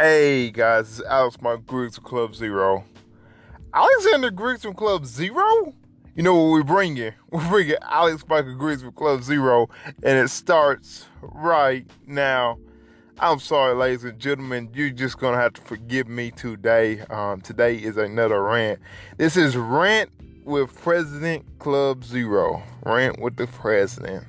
Hey guys, it's Alex Mark Griggs from Club Zero. Alexander Griggs from Club Zero? You know what we bring you? We bring you Alex Michael Griggs from Club Zero, and it starts right now. I'm sorry, ladies and gentlemen, you're just gonna have to forgive me today. Um, today is another rant. This is Rant with President Club Zero. Rant with the President.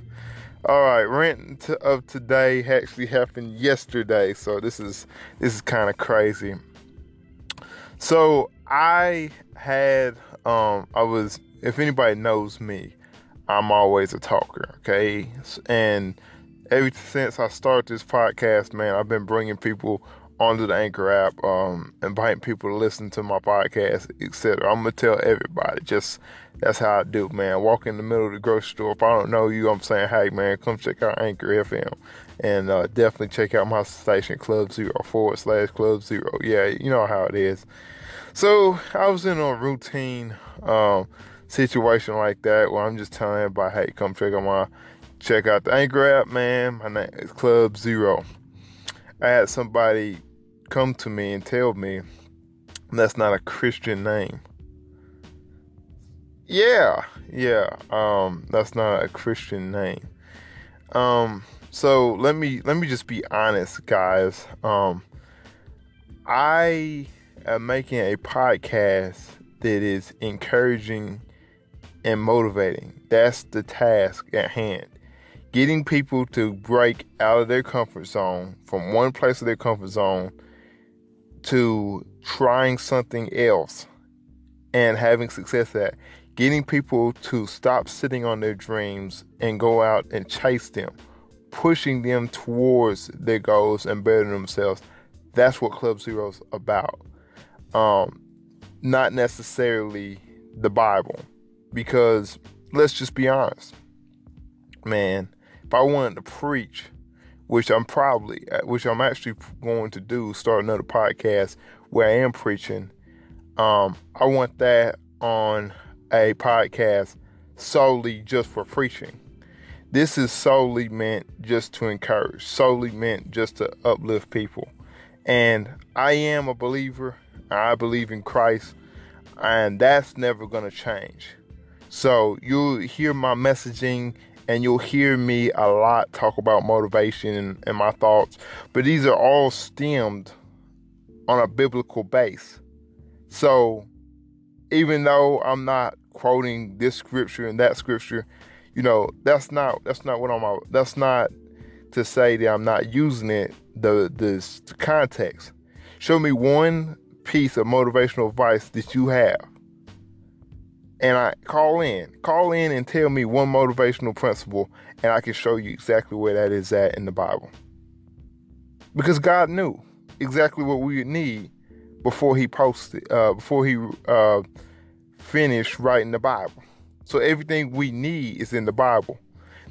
All right, rant of today actually happened yesterday, so this is this is kind of crazy. So I had um I was if anybody knows me, I'm always a talker, okay? And ever since I started this podcast, man, I've been bringing people onto the Anchor app, um, inviting people to listen to my podcast, etc. I'm gonna tell everybody. Just that's how I do, man. Walk in the middle of the grocery store. If I don't know you, I'm saying, hey, man, come check out Anchor FM, and uh, definitely check out my station, Club Zero forward slash Club Zero. Yeah, you know how it is. So I was in a routine um, situation like that where I'm just telling everybody, hey, come check out my check out the Anchor app, man. My name is Club Zero. I had somebody come to me and tell me that's not a Christian name. Yeah, yeah, um, that's not a Christian name. Um, so let me let me just be honest, guys. Um, I am making a podcast that is encouraging and motivating. That's the task at hand getting people to break out of their comfort zone from one place of their comfort zone to trying something else and having success at getting people to stop sitting on their dreams and go out and chase them pushing them towards their goals and bettering themselves that's what club zero's about um, not necessarily the bible because let's just be honest man if I wanted to preach, which I'm probably, which I'm actually going to do, start another podcast where I am preaching. Um, I want that on a podcast solely just for preaching. This is solely meant just to encourage, solely meant just to uplift people. And I am a believer. I believe in Christ, and that's never going to change. So you'll hear my messaging and you'll hear me a lot talk about motivation and, and, my thoughts, but these are all stemmed on a biblical base. So even though I'm not quoting this scripture and that scripture, you know, that's not that's not what I'm that's not to say that I'm not using it the the context. Show me one piece of motivational advice that you have and I call in, call in and tell me one motivational principle, and I can show you exactly where that is at in the Bible. Because God knew exactly what we would need before He posted, uh, before He uh, finished writing the Bible. So everything we need is in the Bible.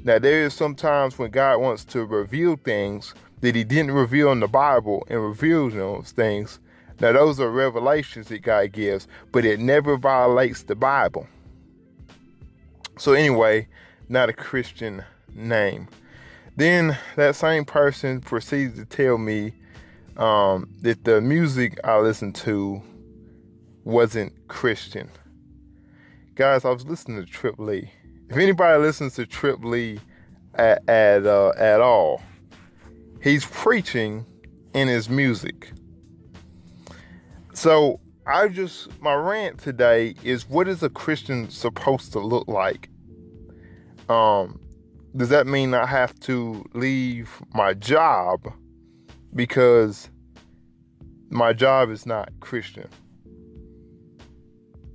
Now there is sometimes when God wants to reveal things that He didn't reveal in the Bible and reveals those things now, those are revelations that God gives, but it never violates the Bible. So, anyway, not a Christian name. Then that same person proceeds to tell me um, that the music I listened to wasn't Christian. Guys, I was listening to Trip Lee. If anybody listens to Trip Lee at at, uh, at all, he's preaching in his music. So I just my rant today is what is a Christian supposed to look like? Um, does that mean I have to leave my job because my job is not Christian?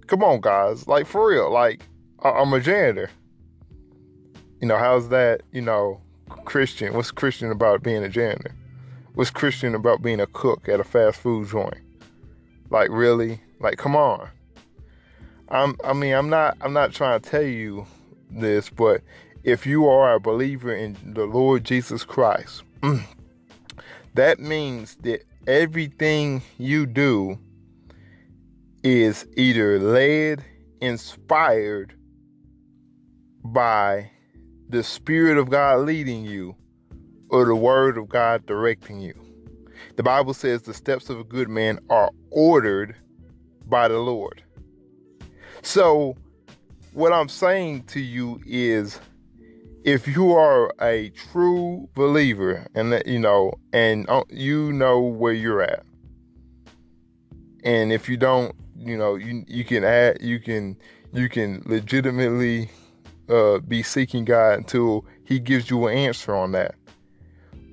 Come on, guys, like for real, like I'm a janitor. You know, how's that? You know, Christian? What's Christian about being a janitor? What's Christian about being a cook at a fast food joint? Like really? Like come on. I'm I mean I'm not I'm not trying to tell you this, but if you are a believer in the Lord Jesus Christ, mm, that means that everything you do is either led, inspired by the Spirit of God leading you or the Word of God directing you. The Bible says the steps of a good man are ordered by the Lord. So, what I'm saying to you is if you are a true believer and that you know and uh, you know where you're at. And if you don't you know you you can add you can you can legitimately uh, be seeking God until he gives you an answer on that.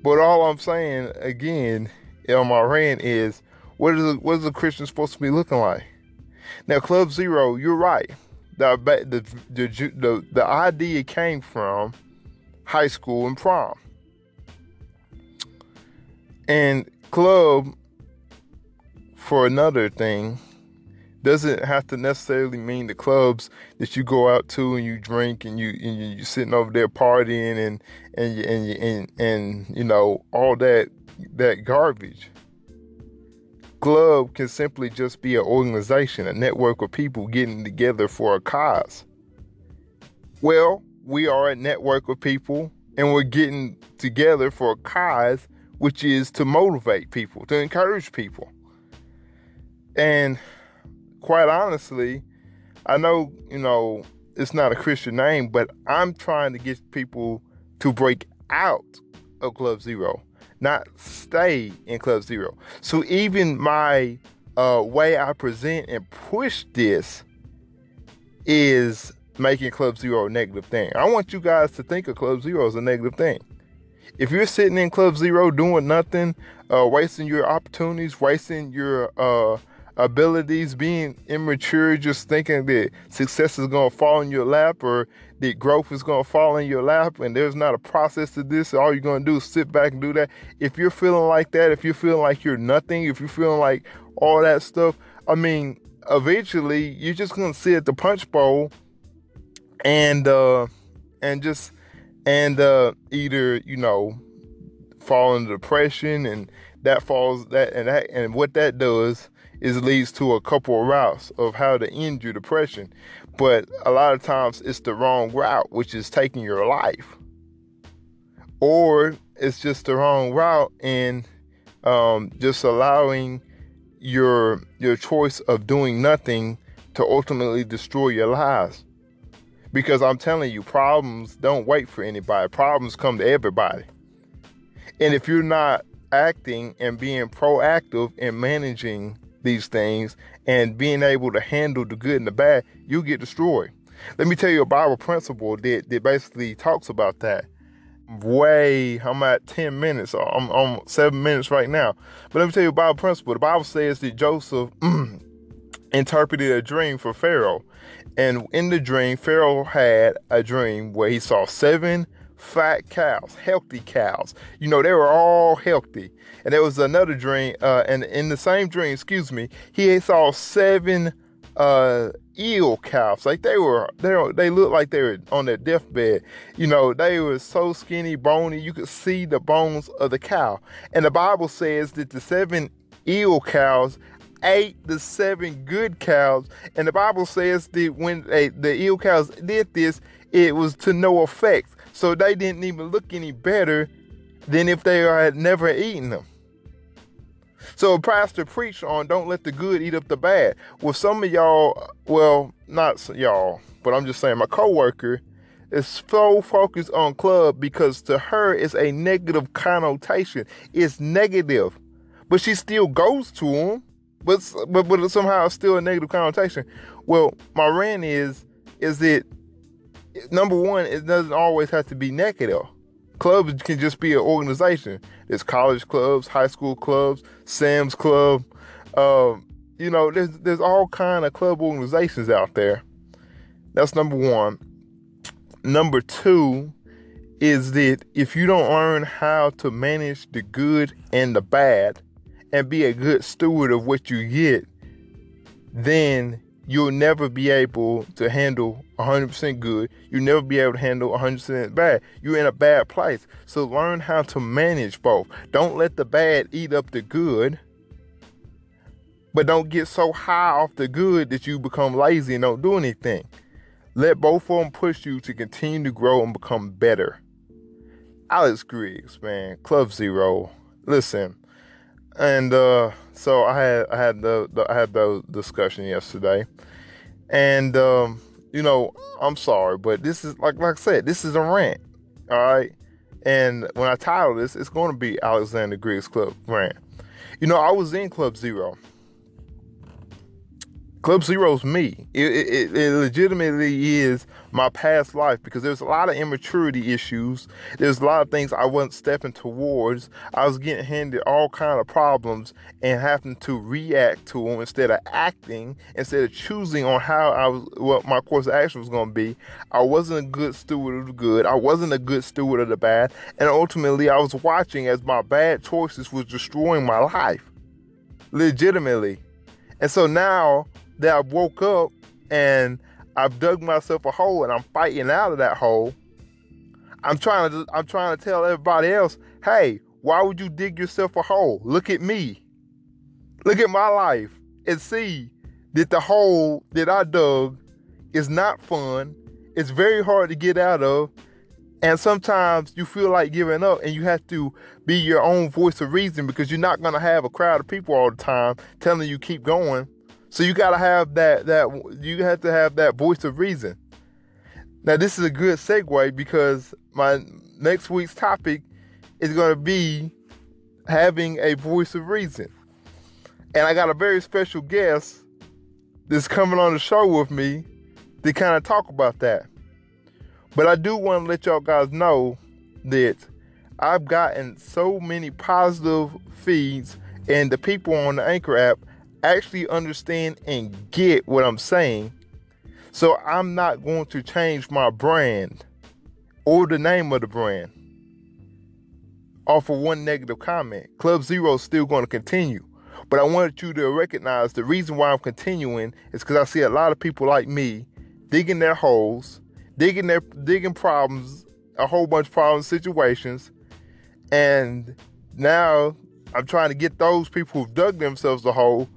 But all I'm saying again on my rant is what is what is a Christian supposed to be looking like? Now Club Zero you're right the the the the, idea came from high school and prom. And club, for another thing, doesn't have to necessarily mean the clubs that you go out to and you drink and you and you are sitting over there partying and and and and, and you know all that that garbage. Club can simply just be an organization, a network of people getting together for a cause. Well, we are a network of people and we're getting together for a cause, which is to motivate people, to encourage people. And quite honestly, I know, you know, it's not a Christian name, but I'm trying to get people to break out of Club Zero, not stay in Club Zero. So even my uh, way I present and push this is making Club Zero a negative thing. I want you guys to think of Club Zero as a negative thing. If you're sitting in Club Zero doing nothing, uh, wasting your opportunities, wasting your uh, abilities, being immature, just thinking that success is going to fall in your lap or that growth is going to fall in your lap and there's not a process to this, all you're going to do is sit back and do that. If you're feeling like that, if you're feeling like you're nothing, if you're feeling like all that stuff, I mean, eventually you're just going to sit at the punch bowl and uh and just and uh either you know fall into depression and that falls that and that and what that does is leads to a couple of routes of how to end your depression but a lot of times it's the wrong route which is taking your life or it's just the wrong route and um, just allowing your your choice of doing nothing to ultimately destroy your lives because I'm telling you, problems don't wait for anybody. Problems come to everybody. And if you're not acting and being proactive in managing these things and being able to handle the good and the bad, you get destroyed. Let me tell you a Bible principle that, that basically talks about that. Way, I'm at 10 minutes, I'm, I'm seven minutes right now. But let me tell you a Bible principle. The Bible says that Joseph interpreted a dream for Pharaoh. And in the dream, Pharaoh had a dream where he saw seven fat cows, healthy cows. You know, they were all healthy. And there was another dream, uh, and in the same dream, excuse me, he saw seven uh, ill cows. Like they were, they were, they looked like they were on their deathbed. You know, they were so skinny, bony, you could see the bones of the cow. And the Bible says that the seven ill cows ate the seven good cows. And the Bible says that when they, the ill cows did this, it was to no effect. So they didn't even look any better than if they had never eaten them. So a pastor preached on don't let the good eat up the bad. Well, some of y'all, well, not y'all, but I'm just saying my coworker is so focused on club because to her it's a negative connotation. It's negative. But she still goes to them but but but somehow it's still a negative connotation. Well, my rant is is that number one, it doesn't always have to be negative. Clubs can just be an organization. There's college clubs, high school clubs, Sam's Club. Um, you know, there's there's all kind of club organizations out there. That's number one. Number two is that if you don't learn how to manage the good and the bad, and be a good steward of what you get, then you'll never be able to handle 100% good. You'll never be able to handle 100% bad. You're in a bad place. So learn how to manage both. Don't let the bad eat up the good. But don't get so high off the good that you become lazy and don't do anything. Let both of them push you to continue to grow and become better. Alex Griggs, man, Club Zero. Listen, and uh, so I had I had the, the I had the discussion yesterday, and um, you know I'm sorry, but this is like like I said, this is a rant, all right. And when I title this, it's going to be Alexander Griggs Club rant. You know, I was in Club Zero Club Zero's me. It, it, it, legitimately is my past life because there's a lot of immaturity issues. There's a lot of things I wasn't stepping towards. I was getting handed all kind of problems and having to react to them instead of acting, instead of choosing on how I was, what my course of action was going to be. I wasn't a good steward of the good. I wasn't a good steward of the bad. And ultimately, I was watching as my bad choices was destroying my life. Legitimately. And so now that I woke up and I've dug myself a hole and I'm fighting out of that hole. I'm trying to I'm trying to tell everybody else, hey, why would you dig yourself a hole? Look at me. Look at my life and see that the hole that I dug is not fun. It's very hard to get out of. And sometimes you feel like giving up and you have to be your own voice of reason because you're not going to have a crowd of people all the time telling you keep going. So you gotta have that that you have to have that voice of reason. Now this is a good segue because my next week's topic is gonna be having a voice of reason. And I got a very special guest that's coming on the show with me to kind of talk about that. But I do want to let y'all guys know that I've gotten so many positive feeds and the people on the Anchor app actually understand and get what I'm saying. So I'm not going to change my brand or the name of the brand off of one negative comment. Club Zero is still going to continue. But I wanted you to recognize the reason why I'm continuing is because I see a lot of people like me digging their holes, digging their digging problems, a whole bunch of problem situations, and now I'm trying to get those people who've dug themselves a hole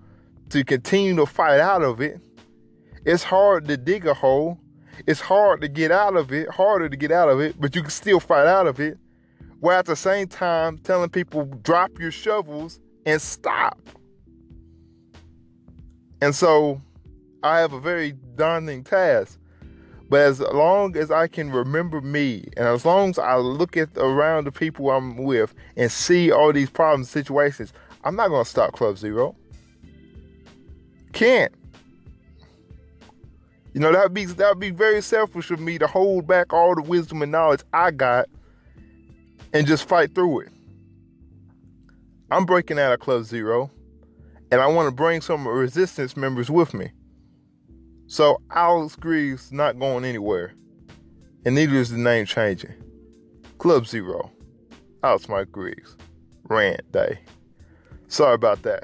to continue to fight out of it. It's hard to dig a hole. It's hard to get out of it, harder to get out of it, but you can still fight out of it. While at the same time telling people drop your shovels and stop. And so I have a very daunting task. But as long as I can remember me, and as long as I look at around the people I'm with and see all these problems, situations, I'm not gonna stop Club Zero. Can't. You know, that'd be that'd be very selfish of me to hold back all the wisdom and knowledge I got and just fight through it. I'm breaking out of Club Zero, and I want to bring some resistance members with me. So Alex Griggs not going anywhere, and neither is the name changing. Club Zero, Alex Mike Griggs, rant day. Sorry about that.